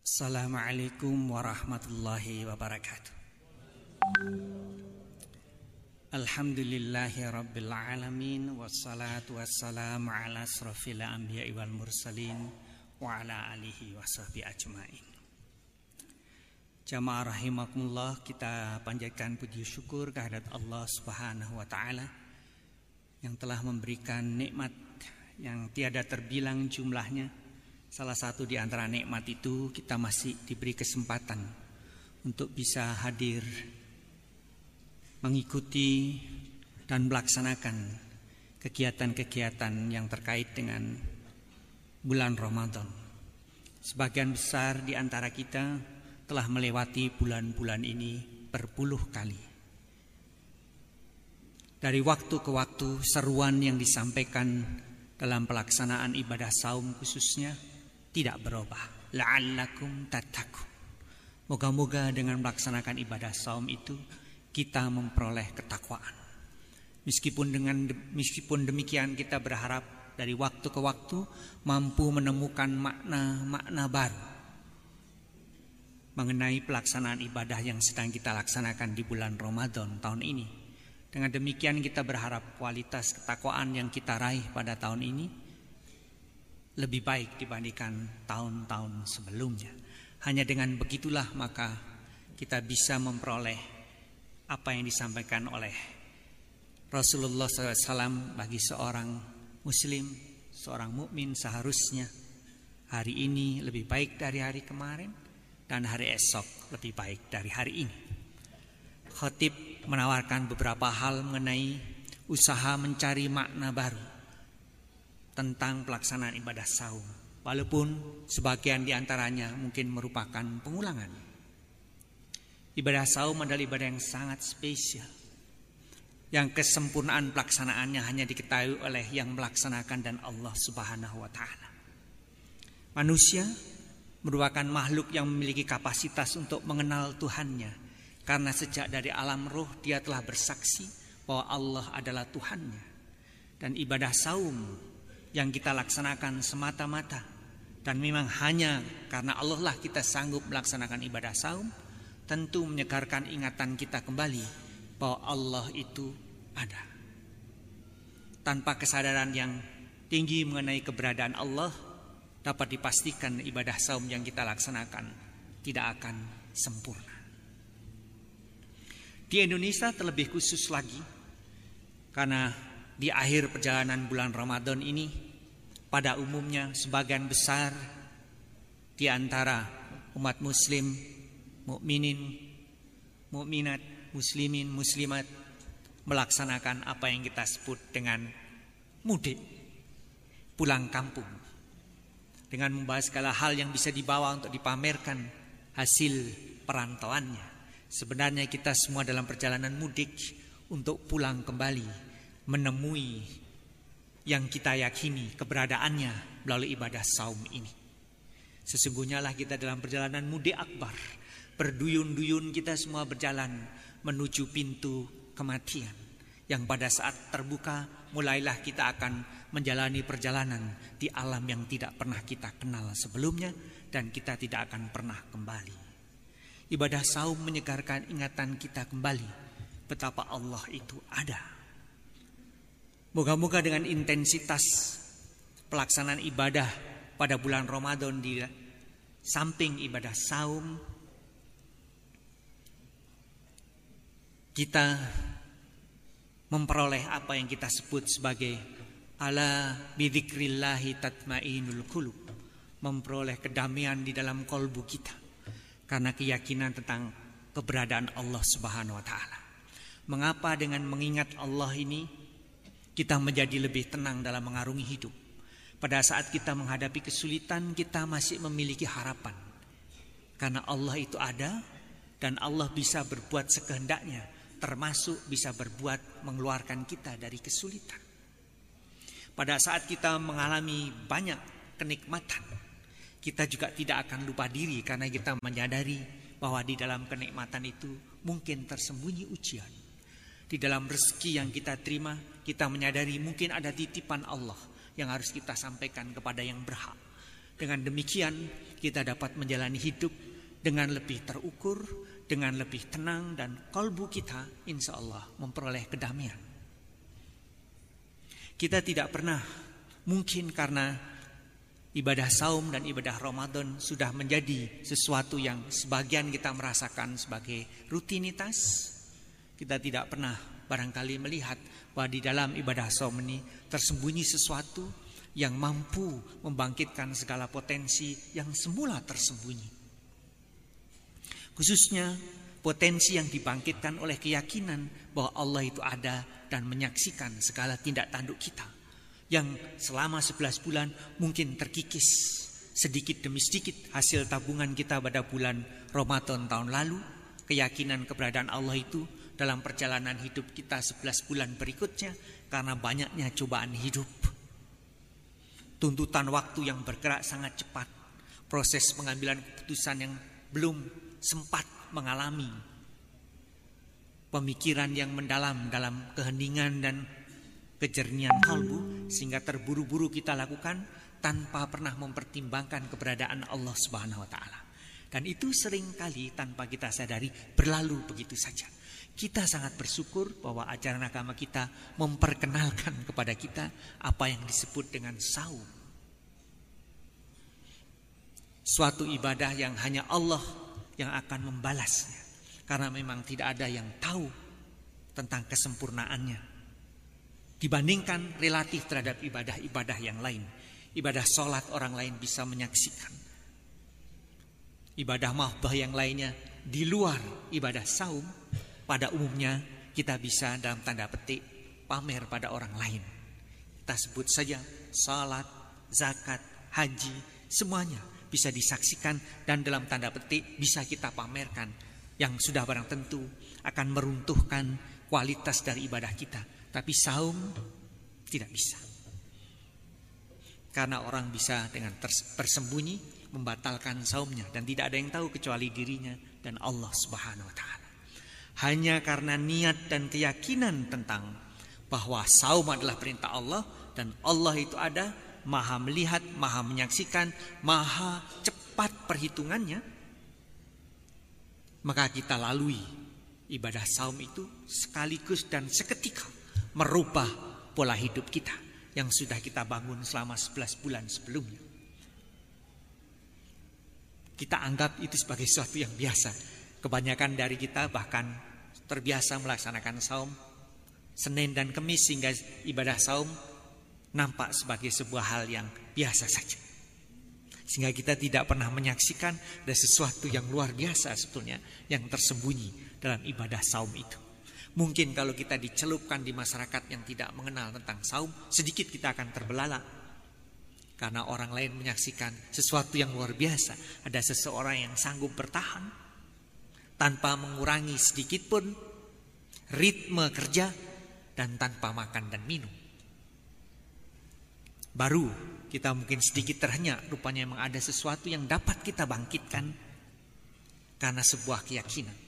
Assalamualaikum warahmatullahi wabarakatuh. Alhamdulillahi rabbil alamin wassalatu wassalamu ala asrafil anbiya'i wal mursalin wa ala alihi wa sahbihi ajmain. Jamaah rahimakumullah kita panjatkan puji syukur kehadirat Allah Subhanahu wa taala yang telah memberikan nikmat yang tiada terbilang jumlahnya. Salah satu di antara nikmat itu kita masih diberi kesempatan untuk bisa hadir mengikuti dan melaksanakan kegiatan-kegiatan yang terkait dengan bulan Ramadan. Sebagian besar di antara kita telah melewati bulan-bulan ini berpuluh kali. Dari waktu ke waktu seruan yang disampaikan dalam pelaksanaan ibadah saum khususnya tidak berubah. La'allakum tattaqun. Moga-moga dengan melaksanakan ibadah saum itu kita memperoleh ketakwaan. Meskipun dengan meskipun demikian kita berharap dari waktu ke waktu mampu menemukan makna-makna baru mengenai pelaksanaan ibadah yang sedang kita laksanakan di bulan Ramadan tahun ini. Dengan demikian kita berharap kualitas ketakwaan yang kita raih pada tahun ini lebih baik dibandingkan tahun-tahun sebelumnya. Hanya dengan begitulah maka kita bisa memperoleh apa yang disampaikan oleh Rasulullah SAW bagi seorang Muslim, seorang mukmin seharusnya hari ini lebih baik dari hari kemarin dan hari esok lebih baik dari hari ini. Khotib menawarkan beberapa hal mengenai usaha mencari makna baru tentang pelaksanaan ibadah saum. Walaupun sebagian di antaranya mungkin merupakan pengulangan. Ibadah saum adalah ibadah yang sangat spesial. Yang kesempurnaan pelaksanaannya hanya diketahui oleh yang melaksanakan dan Allah Subhanahu wa taala. Manusia merupakan makhluk yang memiliki kapasitas untuk mengenal Tuhannya karena sejak dari alam roh dia telah bersaksi bahwa Allah adalah Tuhannya. Dan ibadah saum yang kita laksanakan semata-mata dan memang hanya karena Allah lah kita sanggup melaksanakan ibadah saum tentu menyegarkan ingatan kita kembali bahwa Allah itu ada. Tanpa kesadaran yang tinggi mengenai keberadaan Allah, dapat dipastikan ibadah saum yang kita laksanakan tidak akan sempurna. Di Indonesia terlebih khusus lagi, karena di akhir perjalanan bulan Ramadan ini, pada umumnya sebagian besar di antara umat muslim mukminin, mukminat, muslimin, muslimat melaksanakan apa yang kita sebut dengan mudik, pulang kampung. Dengan membahas segala hal yang bisa dibawa untuk dipamerkan hasil perantauannya. Sebenarnya kita semua dalam perjalanan mudik untuk pulang kembali menemui yang kita yakini keberadaannya melalui ibadah saum ini. Sesungguhnya lah kita dalam perjalanan mudik akbar Berduyun-duyun kita semua berjalan menuju pintu kematian. Yang pada saat terbuka mulailah kita akan menjalani perjalanan di alam yang tidak pernah kita kenal sebelumnya dan kita tidak akan pernah kembali. Ibadah saum menyegarkan ingatan kita kembali betapa Allah itu ada. Moga-moga dengan intensitas pelaksanaan ibadah pada bulan Ramadan di samping ibadah saum kita memperoleh apa yang kita sebut sebagai ala bidzikrillahi tatmainul qulub memperoleh kedamaian di dalam kolbu kita karena keyakinan tentang keberadaan Allah Subhanahu wa taala. Mengapa dengan mengingat Allah ini kita menjadi lebih tenang dalam mengarungi hidup? Pada saat kita menghadapi kesulitan kita masih memiliki harapan. Karena Allah itu ada dan Allah bisa berbuat sekehendaknya termasuk bisa berbuat mengeluarkan kita dari kesulitan. Pada saat kita mengalami banyak kenikmatan, kita juga tidak akan lupa diri karena kita menyadari bahwa di dalam kenikmatan itu mungkin tersembunyi ujian. Di dalam rezeki yang kita terima, kita menyadari mungkin ada titipan Allah yang harus kita sampaikan kepada yang berhak. Dengan demikian kita dapat menjalani hidup dengan lebih terukur, dengan lebih tenang dan kalbu kita insya Allah memperoleh kedamaian. Kita tidak pernah mungkin karena ibadah saum dan ibadah Ramadan sudah menjadi sesuatu yang sebagian kita merasakan sebagai rutinitas. Kita tidak pernah barangkali melihat bahwa di dalam ibadah saum ini tersembunyi sesuatu yang mampu membangkitkan segala potensi yang semula tersembunyi. Khususnya potensi yang dibangkitkan oleh keyakinan bahwa Allah itu ada dan menyaksikan segala tindak tanduk kita. Yang selama 11 bulan mungkin terkikis sedikit demi sedikit hasil tabungan kita pada bulan Ramadan tahun lalu. Keyakinan keberadaan Allah itu dalam perjalanan hidup kita 11 bulan berikutnya karena banyaknya cobaan hidup tuntutan waktu yang bergerak sangat cepat, proses pengambilan keputusan yang belum sempat mengalami pemikiran yang mendalam dalam keheningan dan kejernihan kalbu sehingga terburu-buru kita lakukan tanpa pernah mempertimbangkan keberadaan Allah Subhanahu wa taala. Dan itu sering kali tanpa kita sadari berlalu begitu saja. Kita sangat bersyukur bahwa ajaran agama kita memperkenalkan kepada kita apa yang disebut dengan saum. Suatu ibadah yang hanya Allah yang akan membalasnya. Karena memang tidak ada yang tahu tentang kesempurnaannya. Dibandingkan relatif terhadap ibadah-ibadah yang lain. Ibadah sholat orang lain bisa menyaksikan. Ibadah mahbah yang lainnya di luar ibadah saum pada umumnya kita bisa dalam tanda petik pamer pada orang lain. Kita sebut saja salat, zakat, haji, semuanya bisa disaksikan dan dalam tanda petik bisa kita pamerkan yang sudah barang tentu akan meruntuhkan kualitas dari ibadah kita. Tapi saum tidak bisa. Karena orang bisa dengan tersembunyi membatalkan saumnya dan tidak ada yang tahu kecuali dirinya dan Allah Subhanahu wa taala hanya karena niat dan keyakinan tentang bahwa saum adalah perintah Allah dan Allah itu ada, maha melihat, maha menyaksikan, maha cepat perhitungannya, maka kita lalui ibadah saum itu sekaligus dan seketika merubah pola hidup kita yang sudah kita bangun selama 11 bulan sebelumnya. Kita anggap itu sebagai sesuatu yang biasa. Kebanyakan dari kita bahkan terbiasa melaksanakan saum Senin dan Kemis sehingga ibadah saum nampak sebagai sebuah hal yang biasa saja. Sehingga kita tidak pernah menyaksikan ada sesuatu yang luar biasa sebetulnya yang tersembunyi dalam ibadah saum itu. Mungkin kalau kita dicelupkan di masyarakat yang tidak mengenal tentang saum, sedikit kita akan terbelalak. Karena orang lain menyaksikan sesuatu yang luar biasa. Ada seseorang yang sanggup bertahan tanpa mengurangi sedikit pun ritme kerja dan tanpa makan dan minum. Baru kita mungkin sedikit terhenyak rupanya memang ada sesuatu yang dapat kita bangkitkan karena sebuah keyakinan.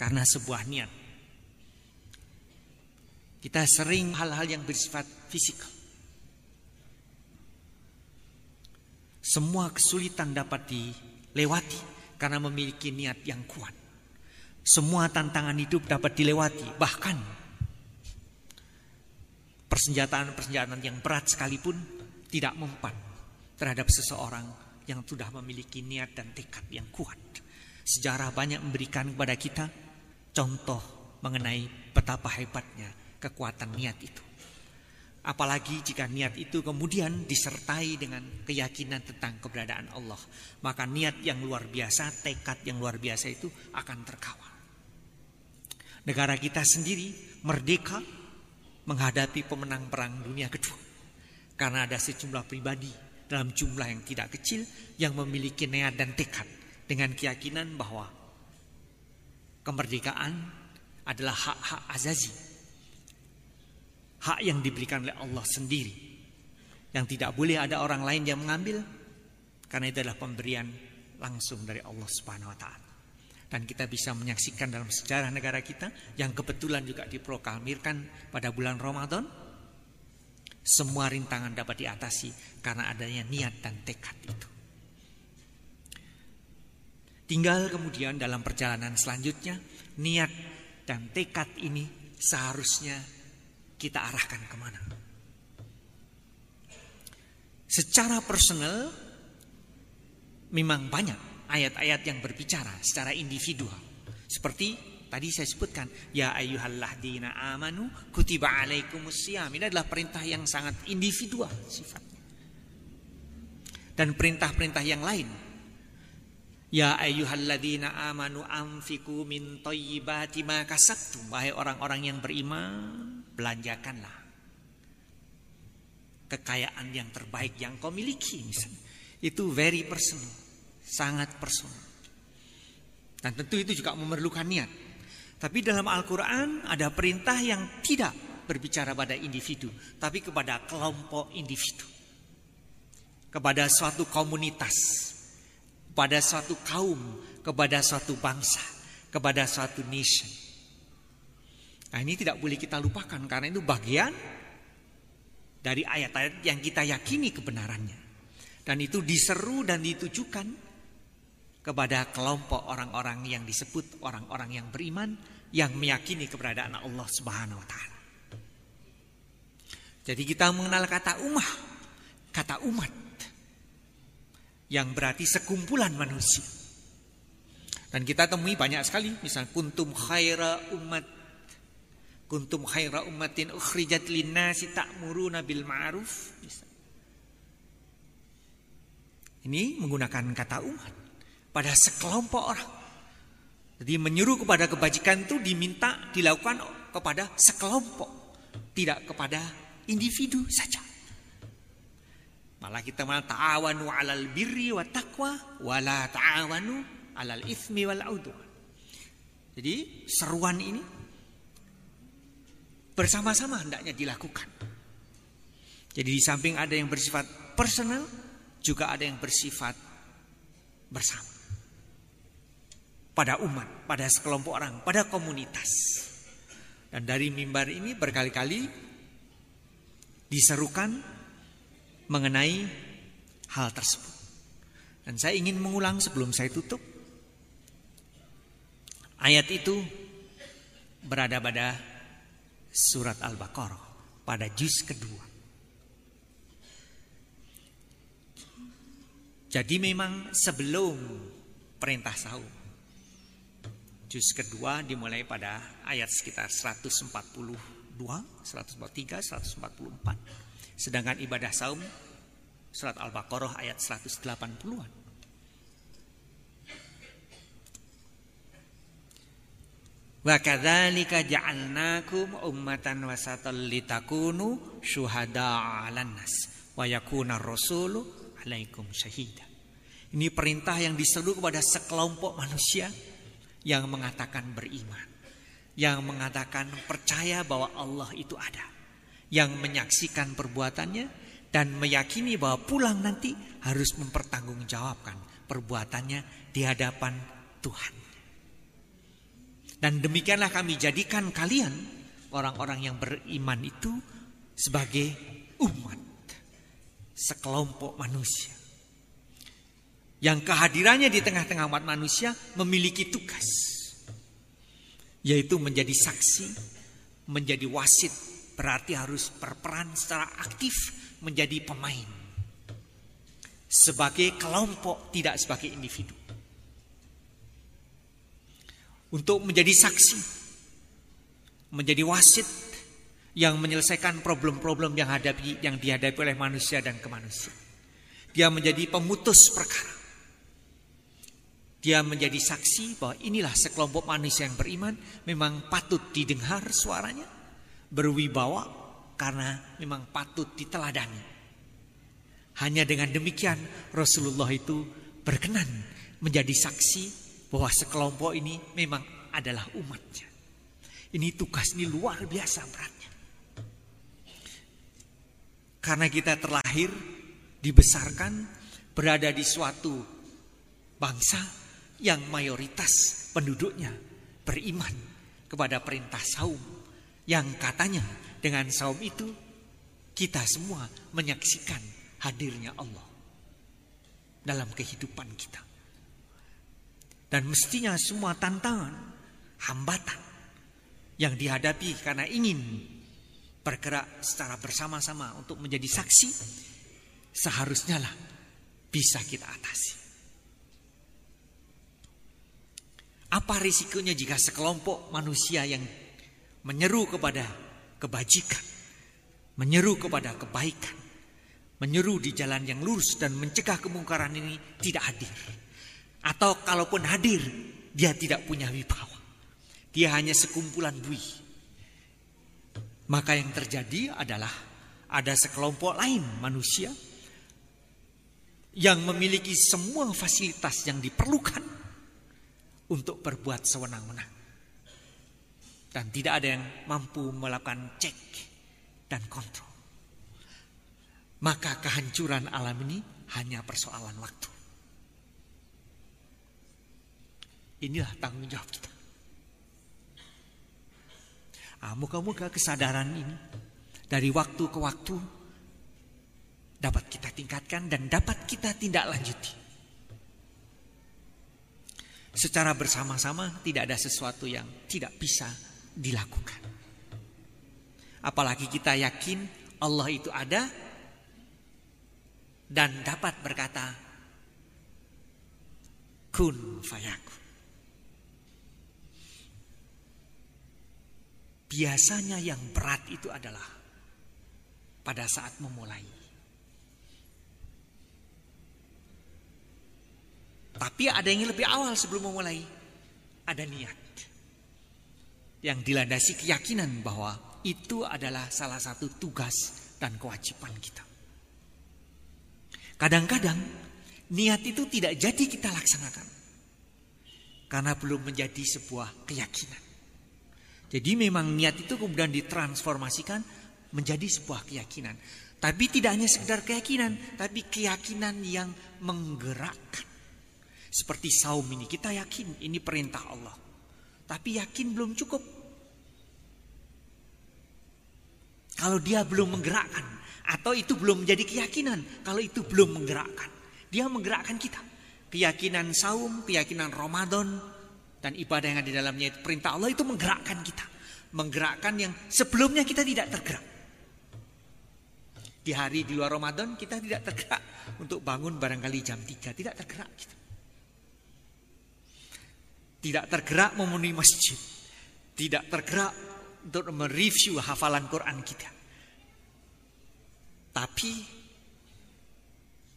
Karena sebuah niat. Kita sering hal-hal yang bersifat fisikal. Semua kesulitan dapat dilewati karena memiliki niat yang kuat. Semua tantangan hidup dapat dilewati, bahkan persenjataan-persenjataan yang berat sekalipun tidak mempan terhadap seseorang yang sudah memiliki niat dan tekad yang kuat. Sejarah banyak memberikan kepada kita contoh mengenai betapa hebatnya kekuatan niat itu. Apalagi jika niat itu kemudian disertai dengan keyakinan tentang keberadaan Allah. Maka niat yang luar biasa, tekad yang luar biasa itu akan terkawal. Negara kita sendiri merdeka menghadapi pemenang perang dunia kedua. Karena ada sejumlah pribadi dalam jumlah yang tidak kecil yang memiliki niat dan tekad dengan keyakinan bahwa kemerdekaan adalah hak-hak azazi hak yang diberikan oleh Allah sendiri yang tidak boleh ada orang lain yang mengambil karena itu adalah pemberian langsung dari Allah Subhanahu wa taala. Dan kita bisa menyaksikan dalam sejarah negara kita yang kebetulan juga diproklamirkan pada bulan Ramadan Semua rintangan dapat diatasi karena adanya niat dan tekad itu. Tinggal kemudian dalam perjalanan selanjutnya niat dan tekad ini seharusnya kita arahkan ke mana. Secara personal memang banyak ayat-ayat yang berbicara secara individual. Seperti tadi saya sebutkan, ya ayyuhalladzina amanu kutiba alaikumusiyam. Ini adalah perintah yang sangat individual sifatnya. Dan perintah-perintah yang lain. Ya ayyuhalladzina amanu anfiku min thayyibati ma kasabtum. Wahai orang-orang yang beriman, belanjakanlah kekayaan yang terbaik yang kau miliki misalnya. Itu very personal, sangat personal. Dan tentu itu juga memerlukan niat. Tapi dalam Al-Quran ada perintah yang tidak berbicara pada individu, tapi kepada kelompok individu. Kepada suatu komunitas, kepada suatu kaum, kepada suatu bangsa, kepada suatu nation. Nah ini tidak boleh kita lupakan karena itu bagian dari ayat-ayat yang kita yakini kebenarannya. Dan itu diseru dan ditujukan kepada kelompok orang-orang yang disebut orang-orang yang beriman yang meyakini keberadaan Allah Subhanahu wa taala. Jadi kita mengenal kata ummah, kata umat yang berarti sekumpulan manusia. Dan kita temui banyak sekali, misal kuntum khaira umat kuntum khaira ummatin ukhrijat linnasi ta'muruna bil ma'ruf. Ini menggunakan kata umat pada sekelompok orang. Jadi menyuruh kepada kebajikan itu diminta dilakukan kepada sekelompok, tidak kepada individu saja. Malah kita malah ta'awanu 'alal birri wa taqwa wala ta'awanu 'alal itsmi wal 'udwan. Jadi seruan ini bersama-sama hendaknya dilakukan. Jadi di samping ada yang bersifat personal, juga ada yang bersifat bersama. Pada umat, pada sekelompok orang, pada komunitas. Dan dari mimbar ini berkali-kali diserukan mengenai hal tersebut. Dan saya ingin mengulang sebelum saya tutup. Ayat itu berada pada surat Al-Baqarah pada juz kedua. Jadi memang sebelum perintah saum. Juz kedua dimulai pada ayat sekitar 142, 143, 144. Sedangkan ibadah saum surat Al-Baqarah ayat 180-an. Wa kadzalika ja'alnakum ummatan wasatan litakunu syuhada'a 'alan nas wa yakuna rasulu alaikum syahida. Ini perintah yang diseru kepada sekelompok manusia yang mengatakan beriman. Yang mengatakan percaya bahwa Allah itu ada. Yang menyaksikan perbuatannya dan meyakini bahwa pulang nanti harus mempertanggungjawabkan perbuatannya di hadapan Tuhan. Dan demikianlah kami jadikan kalian orang-orang yang beriman itu sebagai umat sekelompok manusia. Yang kehadirannya di tengah-tengah umat manusia memiliki tugas. Yaitu menjadi saksi, menjadi wasit. Berarti harus berperan secara aktif menjadi pemain. Sebagai kelompok, tidak sebagai individu. Untuk menjadi saksi, menjadi wasit, yang menyelesaikan problem-problem yang hadapi yang dihadapi oleh manusia dan kemanusiaan. Dia menjadi pemutus perkara. Dia menjadi saksi bahwa inilah sekelompok manusia yang beriman memang patut didengar suaranya, berwibawa karena memang patut diteladani. Hanya dengan demikian Rasulullah itu berkenan menjadi saksi bahwa sekelompok ini memang adalah umatnya. Ini tugas ini luar biasa berat. Karena kita terlahir, dibesarkan, berada di suatu bangsa yang mayoritas penduduknya beriman kepada perintah saum. Yang katanya dengan saum itu kita semua menyaksikan hadirnya Allah dalam kehidupan kita. Dan mestinya semua tantangan, hambatan yang dihadapi karena ingin bergerak secara bersama-sama untuk menjadi saksi, seharusnya lah bisa kita atasi. Apa risikonya jika sekelompok manusia yang menyeru kepada kebajikan, menyeru kepada kebaikan, menyeru di jalan yang lurus dan mencegah kemungkaran ini tidak hadir? Atau kalaupun hadir, dia tidak punya wibawa. Dia hanya sekumpulan buih. Maka yang terjadi adalah ada sekelompok lain manusia yang memiliki semua fasilitas yang diperlukan untuk berbuat sewenang-wenang. Dan tidak ada yang mampu melakukan cek dan kontrol. Maka kehancuran alam ini hanya persoalan waktu. Inilah tanggung jawab kita. Ah, muka-muka kesadaran ini dari waktu ke waktu dapat kita tingkatkan dan dapat kita tindak lanjuti. Secara bersama-sama tidak ada sesuatu yang tidak bisa dilakukan. Apalagi kita yakin Allah itu ada dan dapat berkata kun fayakun. Biasanya yang berat itu adalah pada saat memulai. Tapi ada yang lebih awal sebelum memulai. Ada niat. Yang dilandasi keyakinan bahwa itu adalah salah satu tugas dan kewajiban kita. Kadang-kadang niat itu tidak jadi kita laksanakan. Karena belum menjadi sebuah keyakinan. Jadi memang niat itu kemudian ditransformasikan menjadi sebuah keyakinan. Tapi tidak hanya sekedar keyakinan, tapi keyakinan yang menggerakkan. Seperti saum ini, kita yakin ini perintah Allah. Tapi yakin belum cukup. Kalau dia belum menggerakkan, atau itu belum menjadi keyakinan, kalau itu belum menggerakkan, dia menggerakkan kita. Keyakinan saum, keyakinan Ramadan, dan ibadah yang ada di dalamnya itu perintah Allah itu menggerakkan kita. Menggerakkan yang sebelumnya kita tidak tergerak. Di hari di luar Ramadan kita tidak tergerak untuk bangun barangkali jam 3. Tidak tergerak kita. Tidak tergerak memenuhi masjid. Tidak tergerak untuk mereview hafalan Quran kita. Tapi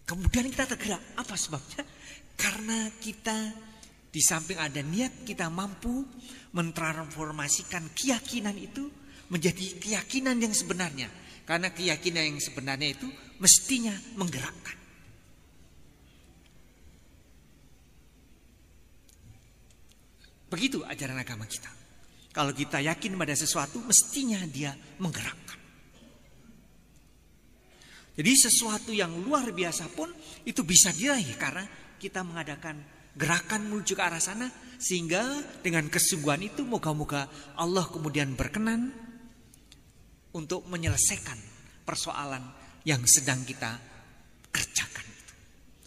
kemudian kita tergerak. Apa sebabnya? Karena kita di samping ada niat kita mampu mentransformasikan keyakinan itu menjadi keyakinan yang sebenarnya. Karena keyakinan yang sebenarnya itu mestinya menggerakkan. Begitu ajaran agama kita. Kalau kita yakin pada sesuatu mestinya dia menggerakkan. Jadi sesuatu yang luar biasa pun itu bisa diraih karena kita mengadakan gerakan menuju ke arah sana sehingga dengan kesungguhan itu moga-moga Allah kemudian berkenan untuk menyelesaikan persoalan yang sedang kita kerjakan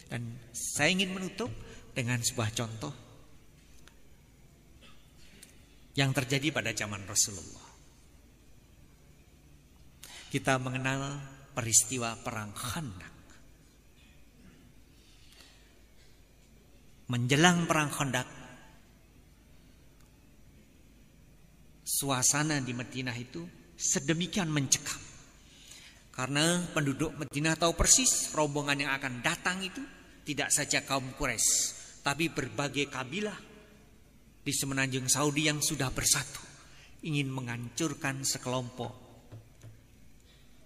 Dan saya ingin menutup dengan sebuah contoh yang terjadi pada zaman Rasulullah. Kita mengenal peristiwa perang Khandaq. Menjelang perang Khandaq suasana di Madinah itu sedemikian mencekam. Karena penduduk Madinah tahu persis rombongan yang akan datang itu tidak saja kaum Quraisy tapi berbagai kabilah di semenanjung Saudi yang sudah bersatu ingin menghancurkan sekelompok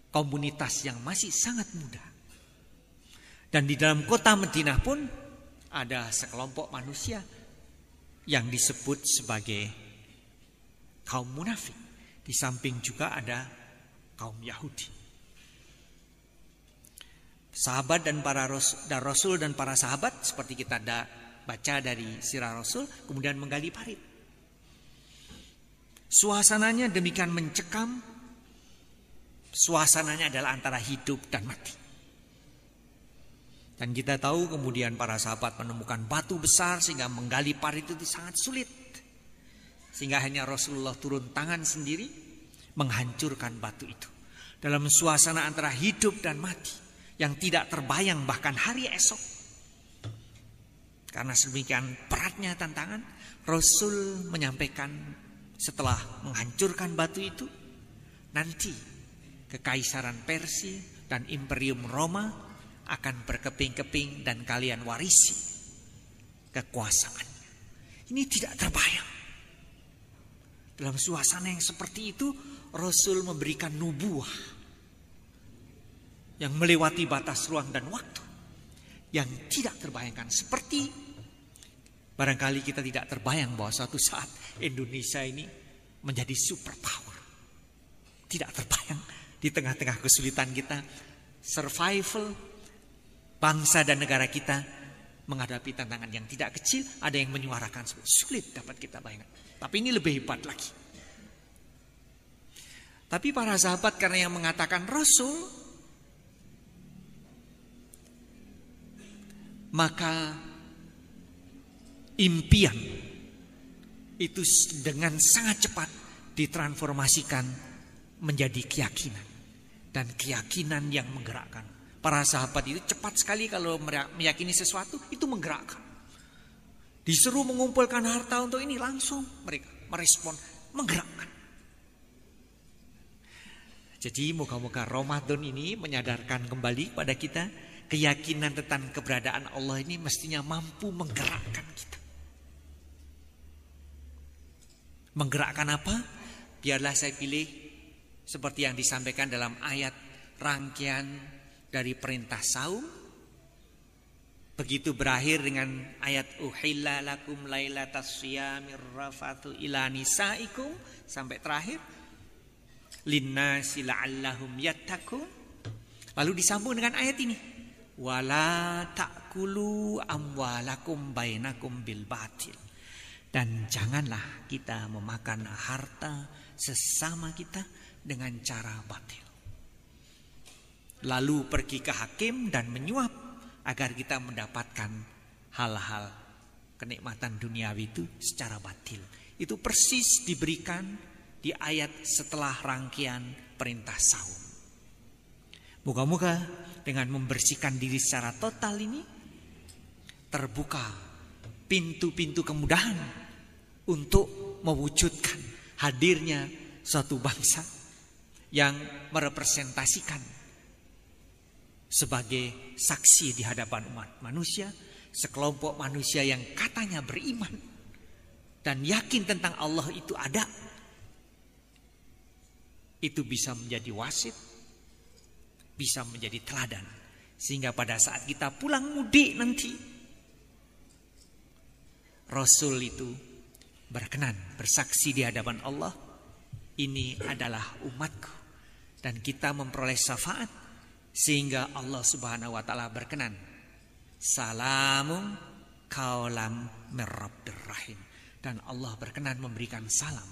komunitas yang masih sangat muda. Dan di dalam kota Madinah pun ada sekelompok manusia yang disebut sebagai kaum munafik. Di samping juga ada kaum Yahudi. Sahabat dan para rasul, dan para sahabat seperti kita ada baca dari sirah rasul kemudian menggali parit. Suasananya demikian mencekam Suasananya adalah antara hidup dan mati. Dan kita tahu kemudian para sahabat menemukan batu besar sehingga menggali parit itu sangat sulit. Sehingga hanya Rasulullah turun tangan sendiri menghancurkan batu itu. Dalam suasana antara hidup dan mati yang tidak terbayang bahkan hari esok. Karena sedemikian beratnya tantangan, Rasul menyampaikan setelah menghancurkan batu itu, nanti kekaisaran Persia dan Imperium Roma akan berkeping-keping dan kalian warisi kekuasaan. Ini tidak terbayang. Dalam suasana yang seperti itu, Rasul memberikan nubuah yang melewati batas ruang dan waktu yang tidak terbayangkan seperti barangkali kita tidak terbayang bahwa suatu saat Indonesia ini menjadi superpower. Tidak terbayang di tengah-tengah kesulitan kita, survival bangsa dan negara kita menghadapi tantangan yang tidak kecil, ada yang menyuarakan sulit dapat kita bayangkan. Tapi ini lebih hebat lagi. Tapi para sahabat karena yang mengatakan Rasul, maka impian itu dengan sangat cepat ditransformasikan menjadi keyakinan dan keyakinan yang menggerakkan. Para sahabat itu cepat sekali kalau meyakini sesuatu itu menggerakkan. Disuruh mengumpulkan harta untuk ini langsung mereka merespon menggerakkan. Jadi moga-moga Ramadan ini menyadarkan kembali pada kita keyakinan tentang keberadaan Allah ini mestinya mampu menggerakkan kita. Menggerakkan apa? Biarlah saya pilih seperti yang disampaikan dalam ayat rangkaian dari perintah saum. Begitu berakhir dengan ayat uhilla lakum lailatas siyamir rafatu ila nisaikum sampai terakhir linnasi la'allahum yattaqun. Lalu disambung dengan ayat ini. Wala ta'kulu amwalakum bainakum bil batil. Dan janganlah kita memakan harta sesama kita dengan cara batil. Lalu pergi ke hakim dan menyuap agar kita mendapatkan hal-hal kenikmatan duniawi itu secara batil. Itu persis diberikan di ayat setelah rangkaian perintah saum. Moga-moga dengan membersihkan diri secara total ini terbuka pintu-pintu kemudahan untuk mewujudkan hadirnya suatu bangsa yang merepresentasikan sebagai saksi di hadapan umat manusia, sekelompok manusia yang katanya beriman dan yakin tentang Allah itu ada. Itu bisa menjadi wasit, bisa menjadi teladan. Sehingga pada saat kita pulang mudik nanti, Rasul itu berkenan bersaksi di hadapan Allah, ini adalah umatku dan kita memperoleh syafaat sehingga Allah Subhanahu wa taala berkenan. Salamun kaulam merabbir rahim dan Allah berkenan memberikan salam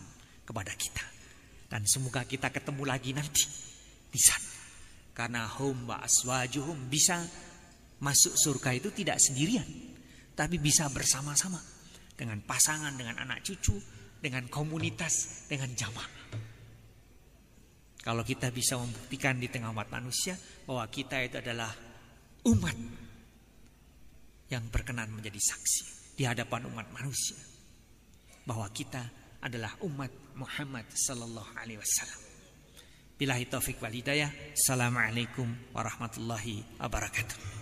kepada kita. Dan semoga kita ketemu lagi nanti di sana. Karena hum wa aswajuhum bisa masuk surga itu tidak sendirian, tapi bisa bersama-sama dengan pasangan, dengan anak cucu, dengan komunitas, dengan jamaah. Kalau kita bisa membuktikan di tengah umat manusia bahwa kita itu adalah umat yang berkenan menjadi saksi di hadapan umat manusia bahwa kita adalah umat Muhammad sallallahu alaihi wasallam. Billahi taufik wal hidayah. Assalamualaikum warahmatullahi wabarakatuh.